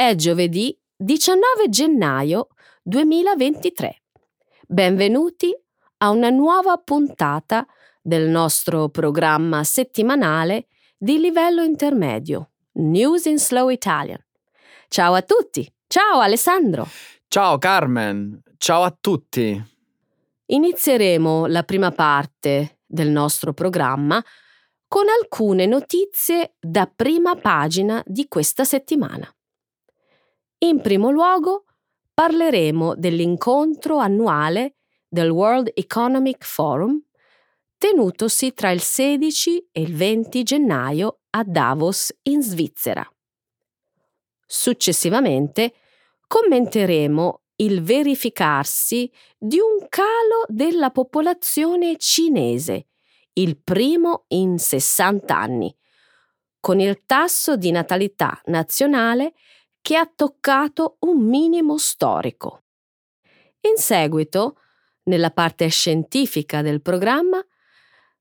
È giovedì 19 gennaio 2023. Benvenuti a una nuova puntata del nostro programma settimanale di livello intermedio, News in Slow Italian. Ciao a tutti! Ciao Alessandro! Ciao Carmen! Ciao a tutti! Inizieremo la prima parte del nostro programma con alcune notizie da prima pagina di questa settimana. In primo luogo parleremo dell'incontro annuale del World Economic Forum tenutosi tra il 16 e il 20 gennaio a Davos in Svizzera. Successivamente commenteremo il verificarsi di un calo della popolazione cinese il primo in 60 anni, con il tasso di natalità nazionale che ha toccato un minimo storico. In seguito, nella parte scientifica del programma,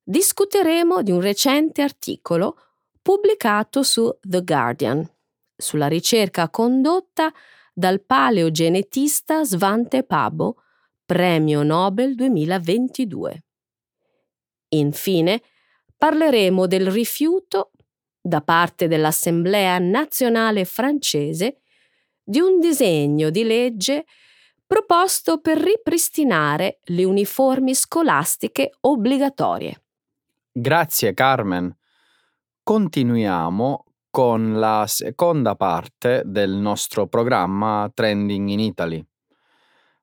discuteremo di un recente articolo pubblicato su The Guardian sulla ricerca condotta dal paleogenetista Svante Pabo, premio Nobel 2022. Infine, parleremo del rifiuto, da parte dell'Assemblea nazionale francese, di un disegno di legge proposto per ripristinare le uniformi scolastiche obbligatorie. Grazie Carmen. Continuiamo con la seconda parte del nostro programma Trending in Italy.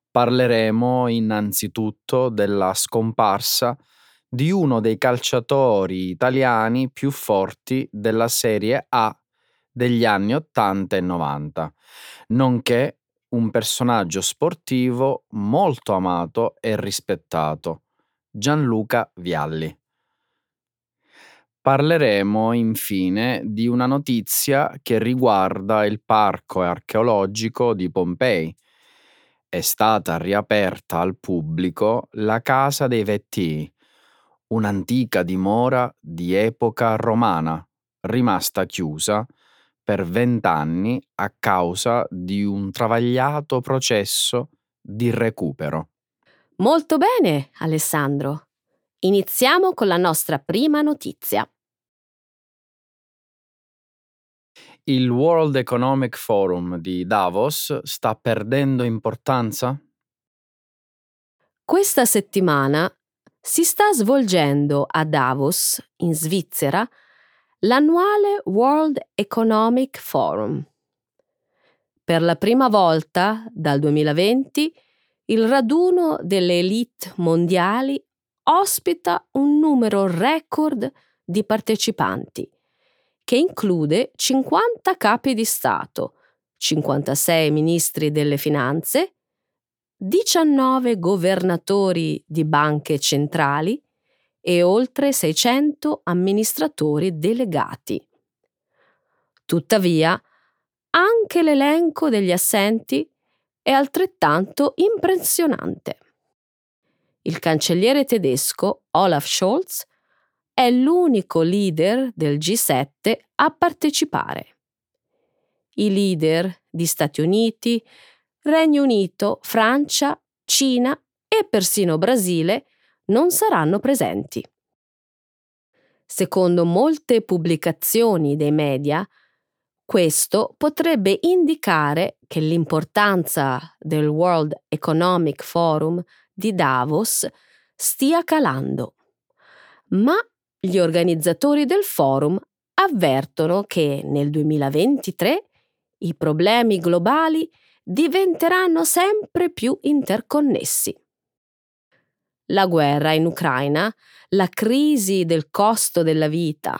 Parleremo innanzitutto della scomparsa di uno dei calciatori italiani più forti della Serie A degli anni 80 e 90, nonché un personaggio sportivo molto amato e rispettato, Gianluca Vialli. Parleremo infine di una notizia che riguarda il parco archeologico di Pompei. È stata riaperta al pubblico la Casa dei Vettii, un'antica dimora di epoca romana, rimasta chiusa per vent'anni a causa di un travagliato processo di recupero. Molto bene, Alessandro. Iniziamo con la nostra prima notizia. Il World Economic Forum di Davos sta perdendo importanza? Questa settimana si sta svolgendo a Davos, in Svizzera, l'annuale World Economic Forum. Per la prima volta dal 2020 il raduno delle elite mondiali ospita un numero record di partecipanti, che include 50 capi di Stato, 56 ministri delle finanze 19 governatori di banche centrali e oltre 600 amministratori delegati. Tuttavia, anche l'elenco degli assenti è altrettanto impressionante. Il cancelliere tedesco Olaf Scholz è l'unico leader del G7 a partecipare. I leader di Stati Uniti, Regno Unito, Francia, Cina e persino Brasile non saranno presenti. Secondo molte pubblicazioni dei media, questo potrebbe indicare che l'importanza del World Economic Forum di Davos stia calando. Ma gli organizzatori del forum avvertono che nel 2023 i problemi globali diventeranno sempre più interconnessi. La guerra in Ucraina, la crisi del costo della vita,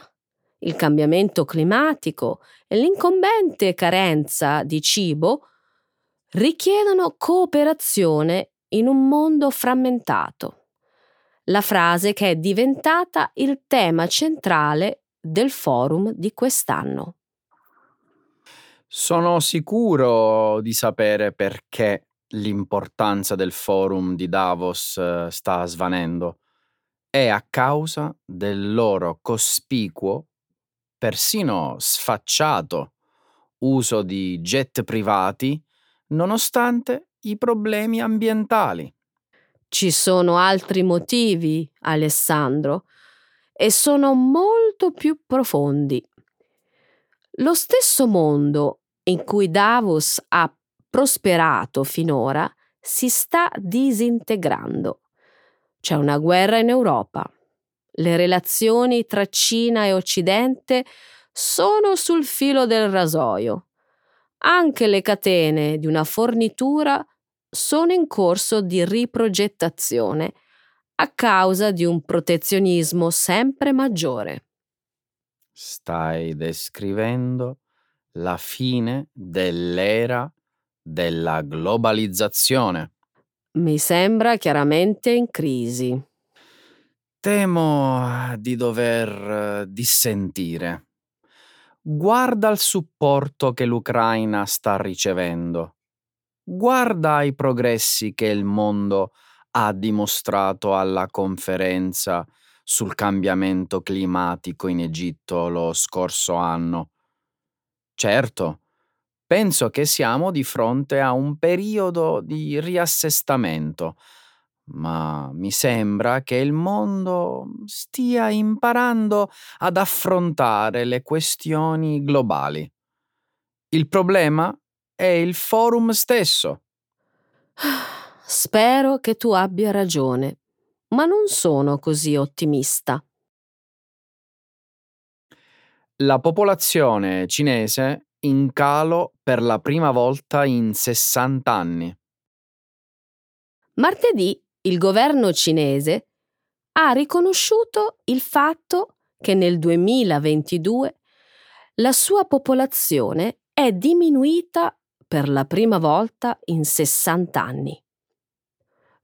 il cambiamento climatico e l'incombente carenza di cibo richiedono cooperazione in un mondo frammentato. La frase che è diventata il tema centrale del forum di quest'anno. Sono sicuro di sapere perché l'importanza del forum di Davos eh, sta svanendo. È a causa del loro cospicuo, persino sfacciato, uso di jet privati, nonostante i problemi ambientali. Ci sono altri motivi, Alessandro, e sono molto più profondi. Lo stesso mondo in cui Davos ha prosperato finora si sta disintegrando. C'è una guerra in Europa. Le relazioni tra Cina e Occidente sono sul filo del rasoio. Anche le catene di una fornitura sono in corso di riprogettazione a causa di un protezionismo sempre maggiore. Stai descrivendo la fine dell'era della globalizzazione. Mi sembra chiaramente in crisi. Temo di dover dissentire. Guarda il supporto che l'Ucraina sta ricevendo. Guarda i progressi che il mondo ha dimostrato alla conferenza sul cambiamento climatico in Egitto lo scorso anno. Certo, penso che siamo di fronte a un periodo di riassestamento, ma mi sembra che il mondo stia imparando ad affrontare le questioni globali. Il problema è il forum stesso. Spero che tu abbia ragione, ma non sono così ottimista. La popolazione cinese in calo per la prima volta in 60 anni. Martedì il governo cinese ha riconosciuto il fatto che nel 2022 la sua popolazione è diminuita per la prima volta in 60 anni.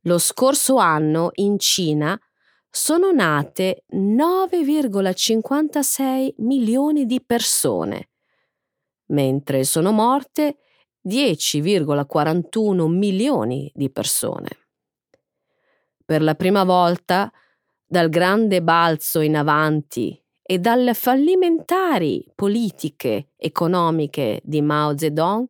Lo scorso anno in Cina sono nate 9,56 milioni di persone, mentre sono morte 10,41 milioni di persone. Per la prima volta, dal grande balzo in avanti e dalle fallimentari politiche economiche di Mao Zedong,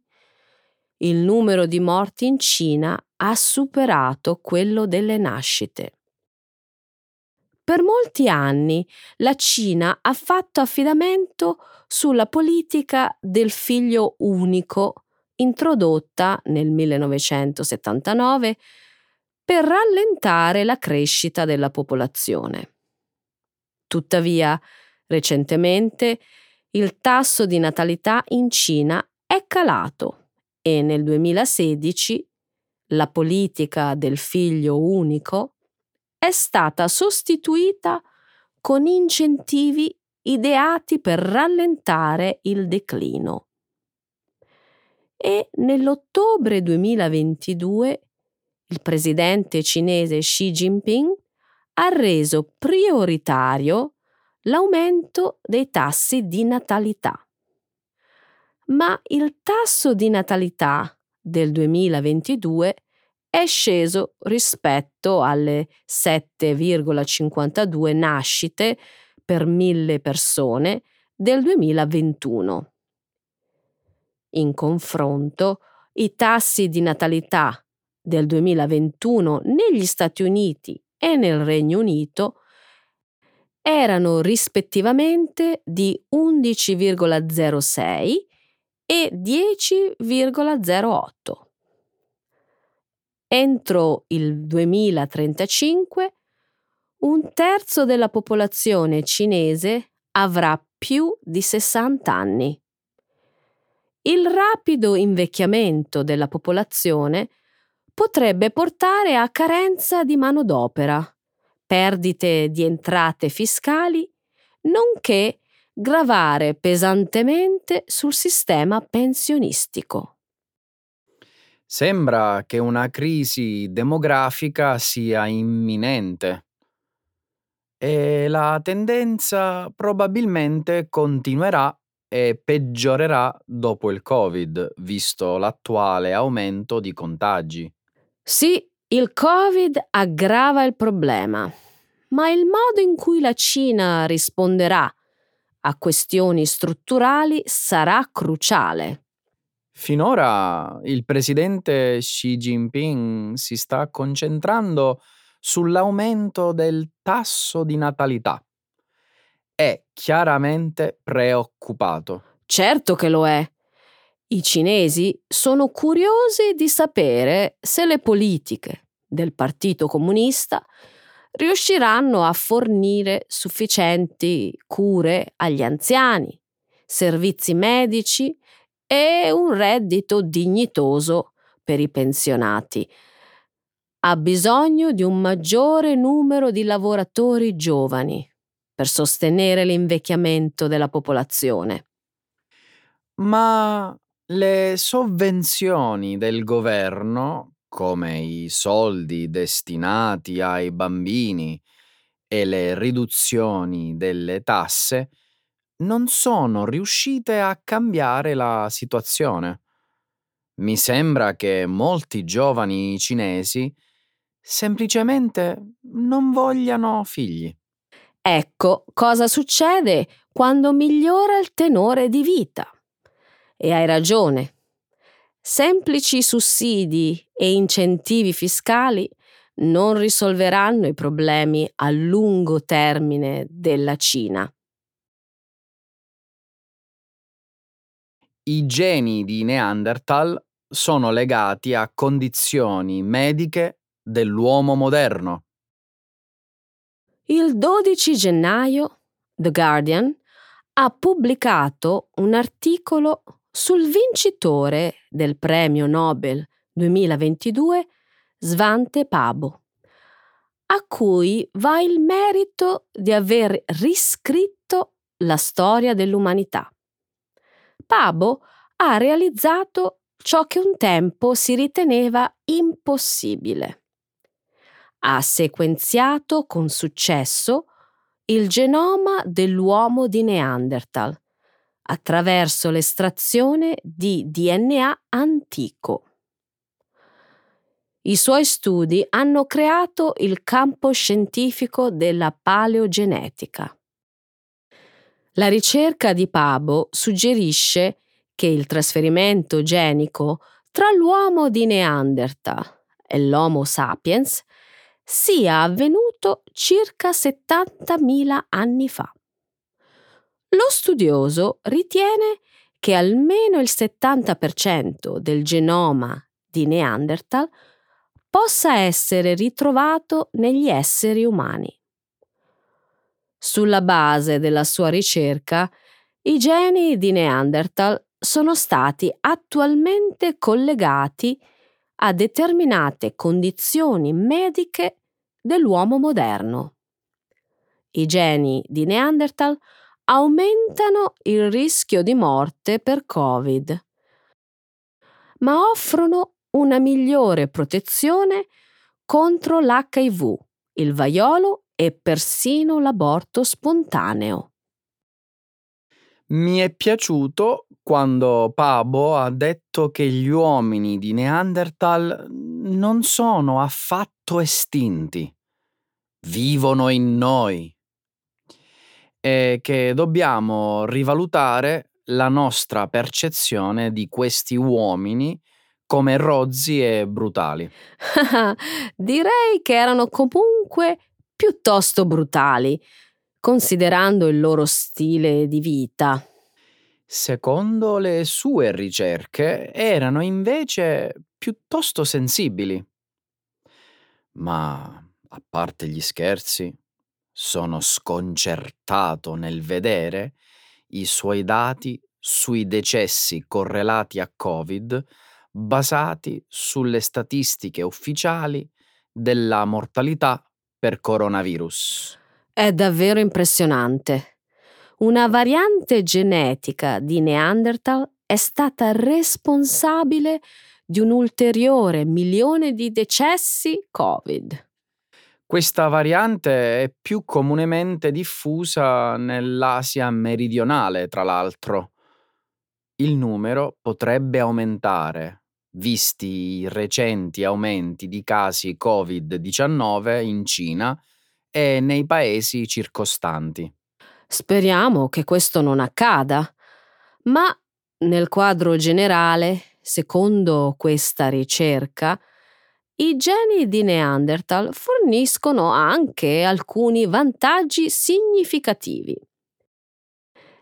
il numero di morti in Cina ha superato quello delle nascite. Per molti anni la Cina ha fatto affidamento sulla politica del figlio unico introdotta nel 1979 per rallentare la crescita della popolazione. Tuttavia, recentemente il tasso di natalità in Cina è calato e nel 2016 la politica del figlio unico è stata sostituita con incentivi ideati per rallentare il declino. E nell'ottobre 2022 il presidente cinese Xi Jinping ha reso prioritario l'aumento dei tassi di natalità ma il tasso di natalità del 2022 è sceso rispetto alle 7,52 nascite per mille persone del 2021. In confronto, i tassi di natalità del 2021 negli Stati Uniti e nel Regno Unito erano rispettivamente di 11,06 e 10,08. Entro il 2035 un terzo della popolazione cinese avrà più di 60 anni. Il rapido invecchiamento della popolazione potrebbe portare a carenza di manodopera, perdite di entrate fiscali, nonché gravare pesantemente sul sistema pensionistico. Sembra che una crisi demografica sia imminente e la tendenza probabilmente continuerà e peggiorerà dopo il Covid, visto l'attuale aumento di contagi. Sì, il Covid aggrava il problema, ma il modo in cui la Cina risponderà a questioni strutturali sarà cruciale. Finora il presidente Xi Jinping si sta concentrando sull'aumento del tasso di natalità. È chiaramente preoccupato. Certo che lo è. I cinesi sono curiosi di sapere se le politiche del Partito Comunista riusciranno a fornire sufficienti cure agli anziani, servizi medici e un reddito dignitoso per i pensionati. Ha bisogno di un maggiore numero di lavoratori giovani per sostenere l'invecchiamento della popolazione. Ma le sovvenzioni del governo, come i soldi destinati ai bambini e le riduzioni delle tasse, non sono riuscite a cambiare la situazione. Mi sembra che molti giovani cinesi semplicemente non vogliano figli. Ecco cosa succede quando migliora il tenore di vita. E hai ragione. Semplici sussidi e incentivi fiscali non risolveranno i problemi a lungo termine della Cina. I geni di Neanderthal sono legati a condizioni mediche dell'uomo moderno. Il 12 gennaio The Guardian ha pubblicato un articolo sul vincitore del premio Nobel 2022 Svante Pabo, a cui va il merito di aver riscritto la storia dell'umanità. Pabo ha realizzato ciò che un tempo si riteneva impossibile. Ha sequenziato con successo il genoma dell'uomo di Neanderthal attraverso l'estrazione di DNA antico. I suoi studi hanno creato il campo scientifico della paleogenetica. La ricerca di Pabo suggerisce che il trasferimento genico tra l'uomo di Neanderthal e l'Homo sapiens sia avvenuto circa 70.000 anni fa. Lo studioso ritiene che almeno il 70% del genoma di Neanderthal possa essere ritrovato negli esseri umani. Sulla base della sua ricerca, i geni di Neanderthal sono stati attualmente collegati a determinate condizioni mediche dell'uomo moderno. I geni di Neanderthal aumentano il rischio di morte per Covid, ma offrono una migliore protezione contro l'HIV, il vaiolo e persino l'aborto spontaneo. Mi è piaciuto quando Pabo ha detto che gli uomini di Neanderthal non sono affatto estinti, vivono in noi e che dobbiamo rivalutare la nostra percezione di questi uomini come rozzi e brutali. Direi che erano comunque piuttosto brutali, considerando il loro stile di vita. Secondo le sue ricerche erano invece piuttosto sensibili. Ma, a parte gli scherzi, sono sconcertato nel vedere i suoi dati sui decessi correlati a Covid basati sulle statistiche ufficiali della mortalità per coronavirus. È davvero impressionante. Una variante genetica di Neanderthal è stata responsabile di un ulteriore milione di decessi Covid. Questa variante è più comunemente diffusa nell'Asia meridionale, tra l'altro. Il numero potrebbe aumentare visti i recenti aumenti di casi Covid-19 in Cina e nei paesi circostanti. Speriamo che questo non accada, ma nel quadro generale secondo questa ricerca, i geni di Neanderthal forniscono anche alcuni vantaggi significativi.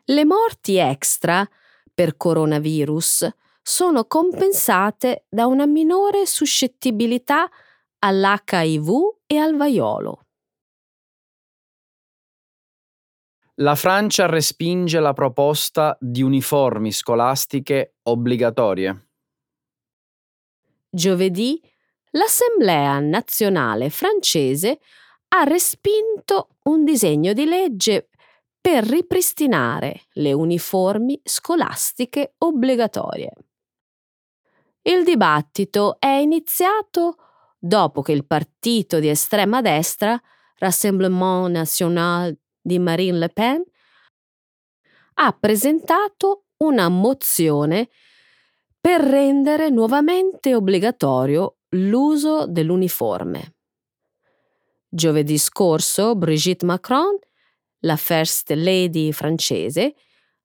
Le morti extra per coronavirus sono compensate da una minore suscettibilità all'HIV e al vaiolo. La Francia respinge la proposta di uniformi scolastiche obbligatorie. Giovedì l'Assemblea nazionale francese ha respinto un disegno di legge per ripristinare le uniformi scolastiche obbligatorie. Il dibattito è iniziato dopo che il partito di estrema destra, Rassemblement National di Marine Le Pen, ha presentato una mozione per rendere nuovamente obbligatorio l'uso dell'uniforme. Giovedì scorso Brigitte Macron la First Lady francese,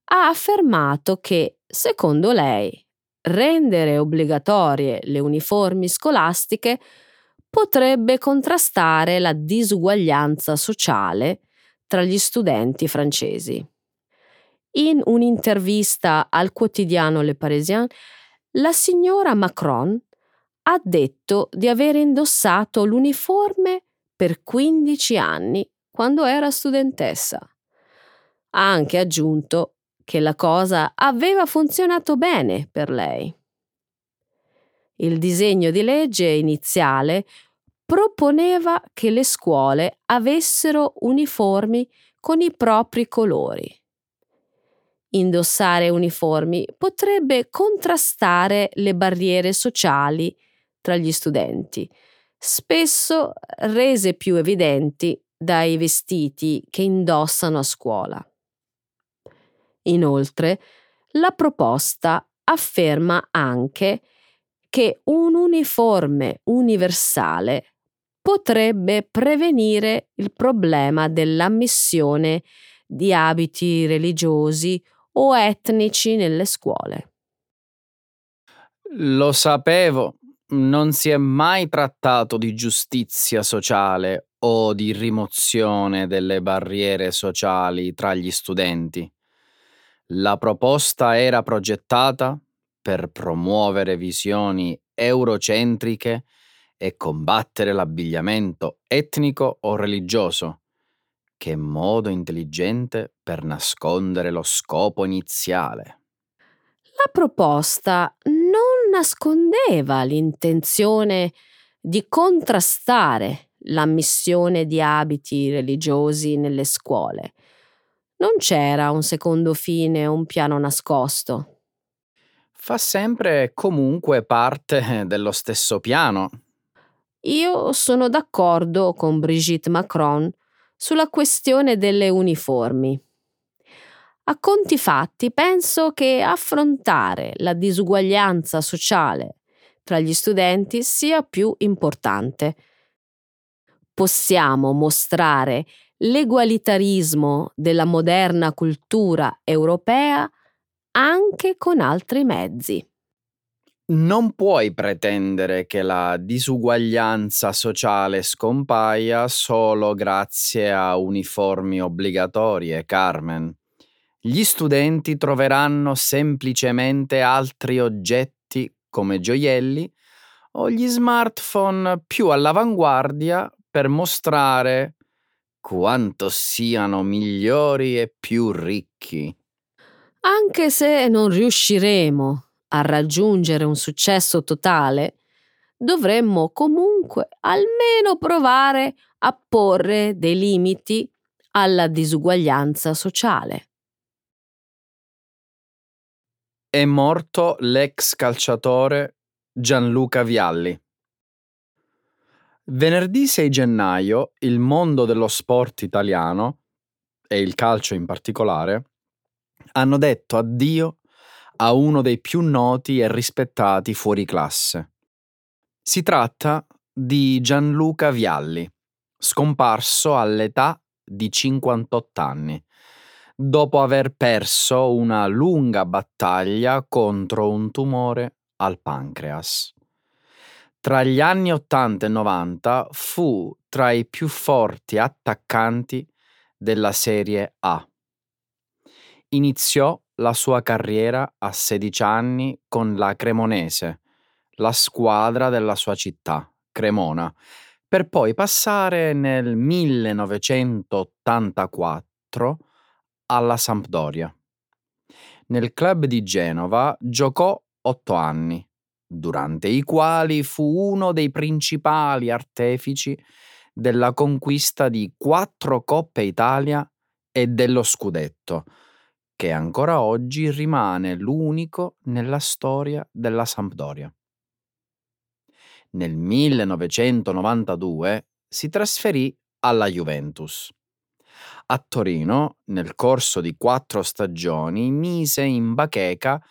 ha affermato che, secondo lei, rendere obbligatorie le uniformi scolastiche potrebbe contrastare la disuguaglianza sociale tra gli studenti francesi. In un'intervista al quotidiano Le Parisien, la signora Macron ha detto di aver indossato l'uniforme per 15 anni quando era studentessa. Ha anche aggiunto che la cosa aveva funzionato bene per lei. Il disegno di legge iniziale proponeva che le scuole avessero uniformi con i propri colori. Indossare uniformi potrebbe contrastare le barriere sociali tra gli studenti, spesso rese più evidenti dai vestiti che indossano a scuola. Inoltre, la proposta afferma anche che un uniforme universale potrebbe prevenire il problema dell'ammissione di abiti religiosi o etnici nelle scuole. Lo sapevo, non si è mai trattato di giustizia sociale o di rimozione delle barriere sociali tra gli studenti. La proposta era progettata per promuovere visioni eurocentriche e combattere l'abbigliamento etnico o religioso, che modo intelligente per nascondere lo scopo iniziale. La proposta non nascondeva l'intenzione di contrastare l'ammissione di abiti religiosi nelle scuole. Non c'era un secondo fine, un piano nascosto. Fa sempre comunque parte dello stesso piano. Io sono d'accordo con Brigitte Macron sulla questione delle uniformi. A conti fatti, penso che affrontare la disuguaglianza sociale tra gli studenti sia più importante possiamo mostrare l'egualitarismo della moderna cultura europea anche con altri mezzi. Non puoi pretendere che la disuguaglianza sociale scompaia solo grazie a uniformi obbligatorie, Carmen. Gli studenti troveranno semplicemente altri oggetti come gioielli o gli smartphone più all'avanguardia per mostrare quanto siano migliori e più ricchi. Anche se non riusciremo a raggiungere un successo totale, dovremmo comunque almeno provare a porre dei limiti alla disuguaglianza sociale. È morto l'ex calciatore Gianluca Vialli. Venerdì 6 gennaio il mondo dello sport italiano, e il calcio in particolare, hanno detto addio a uno dei più noti e rispettati fuoriclasse. Si tratta di Gianluca Vialli, scomparso all'età di 58 anni, dopo aver perso una lunga battaglia contro un tumore al pancreas. Tra gli anni 80 e 90 fu tra i più forti attaccanti della Serie A. Iniziò la sua carriera a 16 anni con la Cremonese, la squadra della sua città, Cremona, per poi passare nel 1984 alla Sampdoria. Nel club di Genova giocò otto anni, durante i quali fu uno dei principali artefici della conquista di quattro Coppe Italia e dello scudetto, che ancora oggi rimane l'unico nella storia della Sampdoria. Nel 1992 si trasferì alla Juventus. A Torino, nel corso di quattro stagioni, mise in bacheca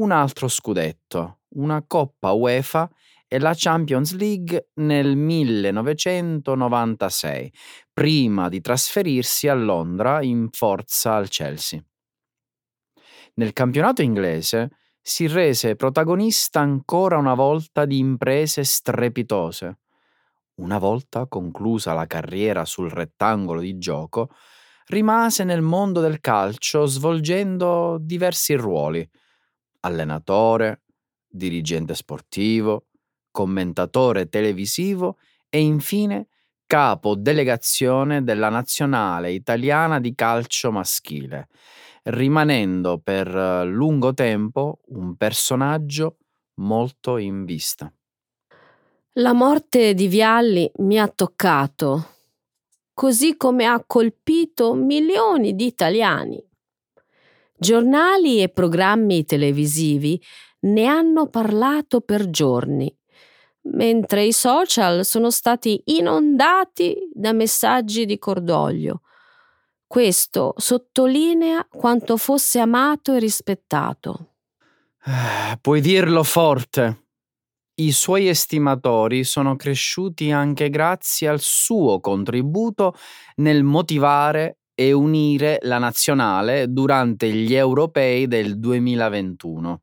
un altro scudetto, una Coppa UEFA e la Champions League nel 1996, prima di trasferirsi a Londra in forza al Chelsea. Nel campionato inglese si rese protagonista ancora una volta di imprese strepitose. Una volta conclusa la carriera sul rettangolo di gioco, rimase nel mondo del calcio svolgendo diversi ruoli. Allenatore, dirigente sportivo, commentatore televisivo e infine capo delegazione della nazionale italiana di calcio maschile, rimanendo per lungo tempo un personaggio molto in vista. La morte di Vialli mi ha toccato, così come ha colpito milioni di italiani. Giornali e programmi televisivi ne hanno parlato per giorni, mentre i social sono stati inondati da messaggi di cordoglio. Questo sottolinea quanto fosse amato e rispettato. Eh, puoi dirlo forte. I suoi estimatori sono cresciuti anche grazie al suo contributo nel motivare e unire la nazionale durante gli europei del 2021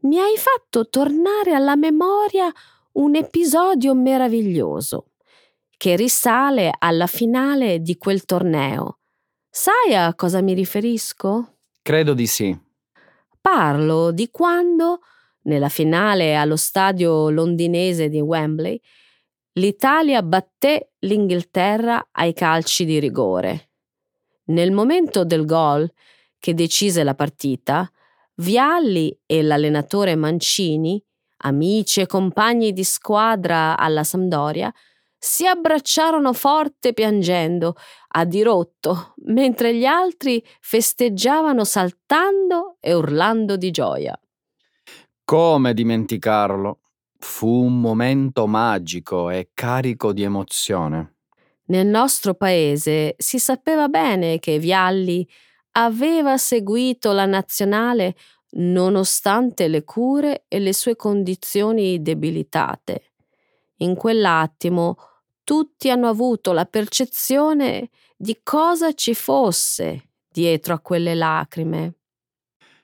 mi hai fatto tornare alla memoria un episodio meraviglioso che risale alla finale di quel torneo. Sai a cosa mi riferisco? Credo di sì. Parlo di quando, nella finale allo stadio londinese di Wembley, l'Italia batté l'Inghilterra ai calci di rigore. Nel momento del gol che decise la partita, Vialli e l'allenatore Mancini, amici e compagni di squadra alla Sampdoria, si abbracciarono forte piangendo, a dirotto, mentre gli altri festeggiavano saltando e urlando di gioia. Come dimenticarlo? Fu un momento magico e carico di emozione. Nel nostro paese si sapeva bene che Vialli aveva seguito la nazionale nonostante le cure e le sue condizioni debilitate. In quell'attimo tutti hanno avuto la percezione di cosa ci fosse dietro a quelle lacrime.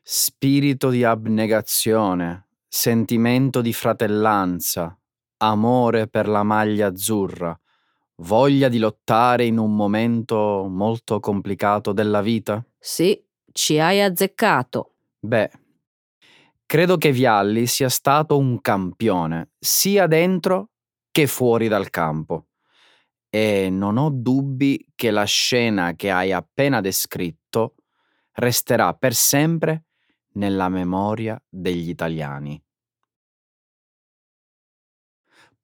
Spirito di abnegazione, sentimento di fratellanza, amore per la maglia azzurra, voglia di lottare in un momento molto complicato della vita? Sì, ci hai azzeccato. Beh, credo che Vialli sia stato un campione, sia dentro che fuori dal campo. E non ho dubbi che la scena che hai appena descritto resterà per sempre nella memoria degli italiani.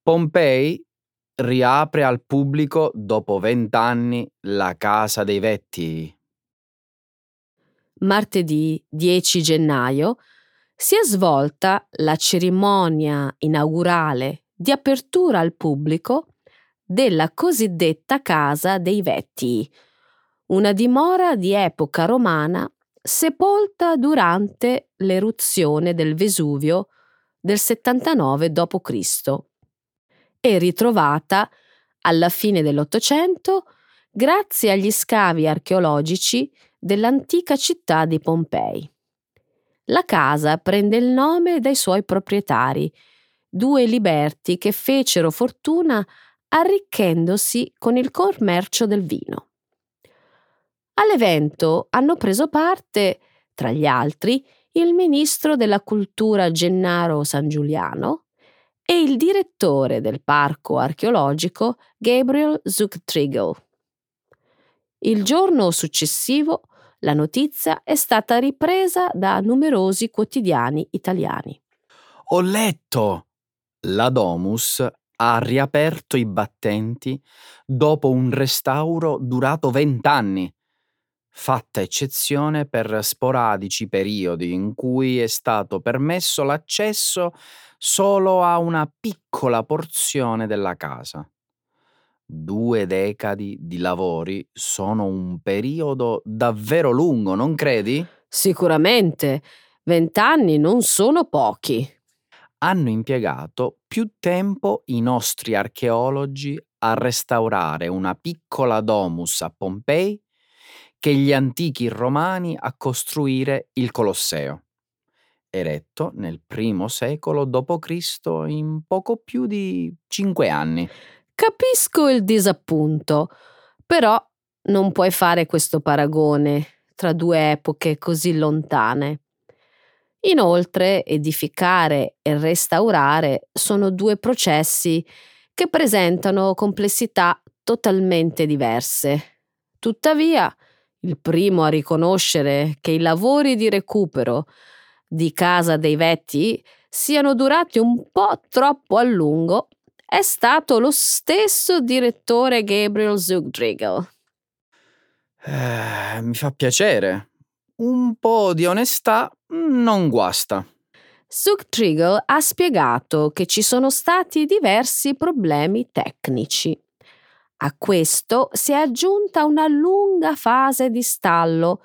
Pompei riapre al pubblico dopo vent'anni la Casa dei Vetti martedì 10 gennaio, si è svolta la cerimonia inaugurale di apertura al pubblico della cosiddetta Casa dei Vetti, una dimora di epoca romana sepolta durante l'eruzione del Vesuvio del 79 d.C. e ritrovata alla fine dell'Ottocento grazie agli scavi archeologici dell'antica città di Pompei. la casa prende il nome dai suoi proprietari, due liberti che fecero fortuna arricchendosi con il commercio del vino. All'evento hanno preso parte, tra gli altri, il ministro della cultura Gennaro San Giuliano e il direttore del parco archeologico Gabriel Zucktriegel. Il giorno successivo la notizia è stata ripresa da numerosi quotidiani italiani. Ho letto! La Domus ha riaperto i battenti dopo un restauro durato vent'anni, fatta eccezione per sporadici periodi in cui è stato permesso l'accesso solo a una piccola porzione della casa. Due decadi di lavori sono un periodo davvero lungo, non credi? Sicuramente, vent'anni non sono pochi. Hanno impiegato più tempo i nostri archeologi a restaurare una piccola domus a Pompei che gli antichi romani a costruire il Colosseo, eretto nel primo secolo d.C. in poco più di cinque anni. Capisco il disappunto, però non puoi fare questo paragone tra due epoche così lontane. Inoltre, edificare e restaurare sono due processi che presentano complessità totalmente diverse. Tuttavia, il primo a riconoscere che i lavori di recupero di Casa dei Vetti siano durati un po' troppo a lungo è stato lo stesso direttore Gabriel Zugdriegel. Eh, mi fa piacere. Un po' di onestà non guasta. Zugdriegel ha spiegato che ci sono stati diversi problemi tecnici. A questo si è aggiunta una lunga fase di stallo,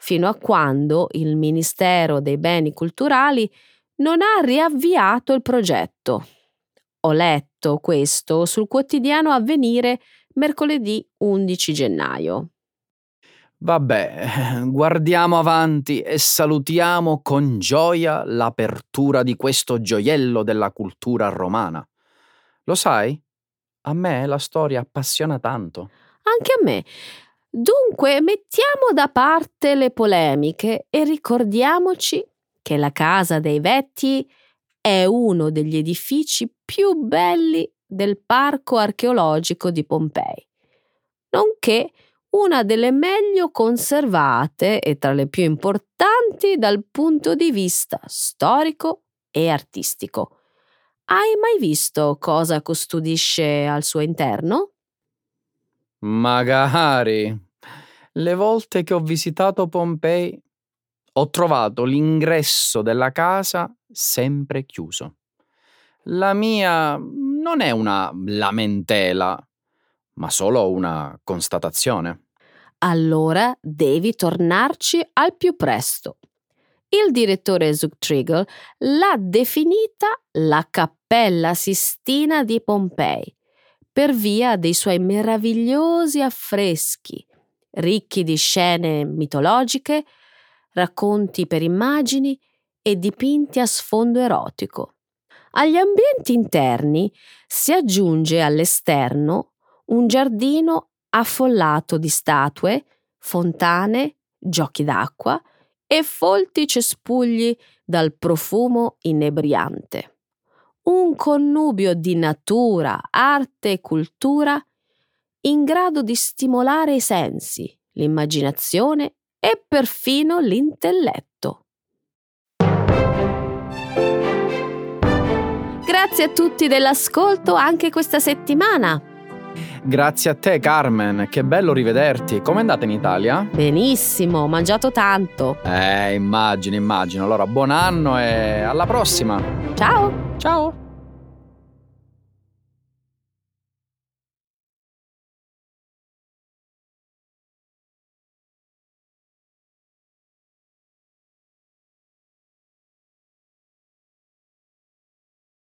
fino a quando il Ministero dei Beni Culturali non ha riavviato il progetto. Ho letto questo sul quotidiano Avvenire mercoledì 11 gennaio. Vabbè, guardiamo avanti e salutiamo con gioia l'apertura di questo gioiello della cultura romana. Lo sai? A me la storia appassiona tanto. Anche a me. Dunque, mettiamo da parte le polemiche e ricordiamoci che la casa dei Vetti è uno degli edifici più belli del parco archeologico di Pompei, nonché una delle meglio conservate e tra le più importanti dal punto di vista storico e artistico. Hai mai visto cosa custodisce al suo interno? Magari. Le volte che ho visitato Pompei ho trovato l'ingresso della casa sempre chiuso. La mia non è una lamentela, ma solo una constatazione. Allora devi tornarci al più presto. Il direttore Zugtrigel l'ha definita la Cappella Sistina di Pompei per via dei suoi meravigliosi affreschi, ricchi di scene mitologiche, racconti per immagini e dipinti a sfondo erotico. Agli ambienti interni si aggiunge all'esterno un giardino affollato di statue, fontane, giochi d'acqua e folti cespugli dal profumo inebriante. Un connubio di natura, arte e cultura in grado di stimolare i sensi, l'immaginazione e perfino l'intelletto. Grazie a tutti dell'ascolto anche questa settimana. Grazie a te Carmen, che bello rivederti. Come è andata in Italia? Benissimo, ho mangiato tanto. Eh, immagino, immagino. Allora, buon anno e alla prossima. Ciao. Ciao.